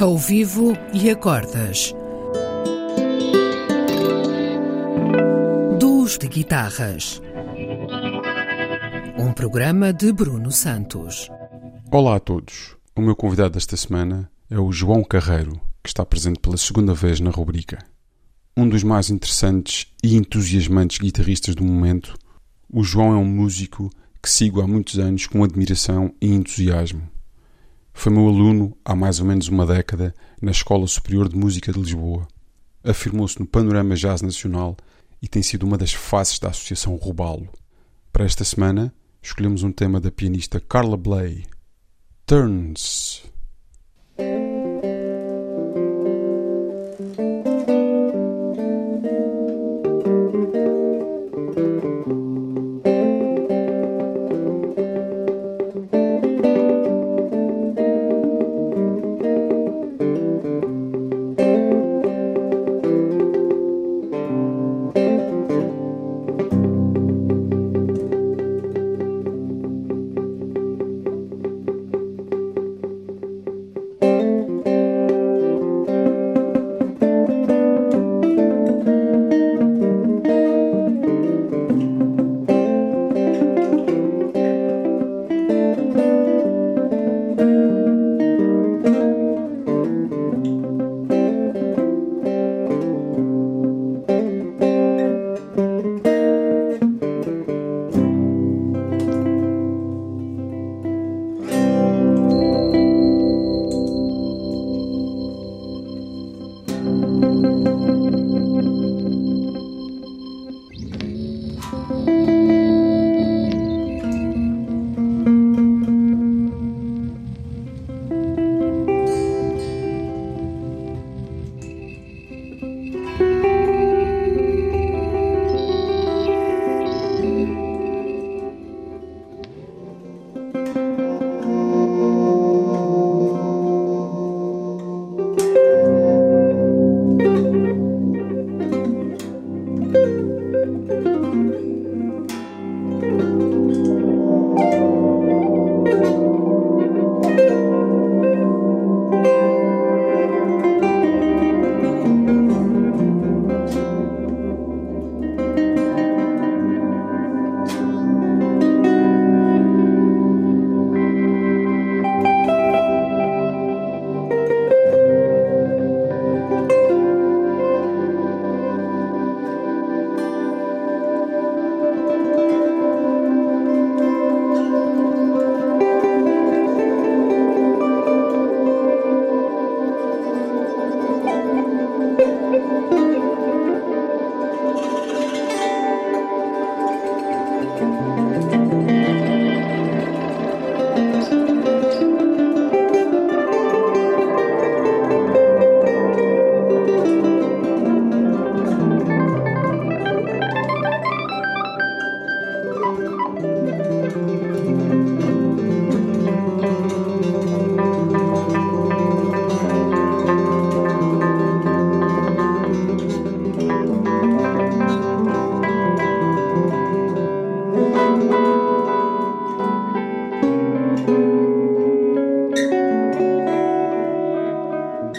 ao vivo e acordas. Duos de guitarras. Um programa de Bruno Santos. Olá a todos. O meu convidado desta semana é o João Carreiro, que está presente pela segunda vez na rubrica. Um dos mais interessantes e entusiasmantes guitarristas do momento, o João é um músico que sigo há muitos anos com admiração e entusiasmo. Foi meu aluno há mais ou menos uma década na Escola Superior de Música de Lisboa. Afirmou-se no panorama jazz nacional e tem sido uma das faces da Associação Robalo. Para esta semana, escolhemos um tema da pianista Carla Bley, Turns.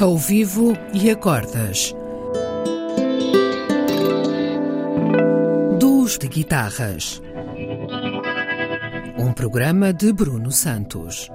Ao vivo e a cordas. Duos de guitarras. Um programa de Bruno Santos.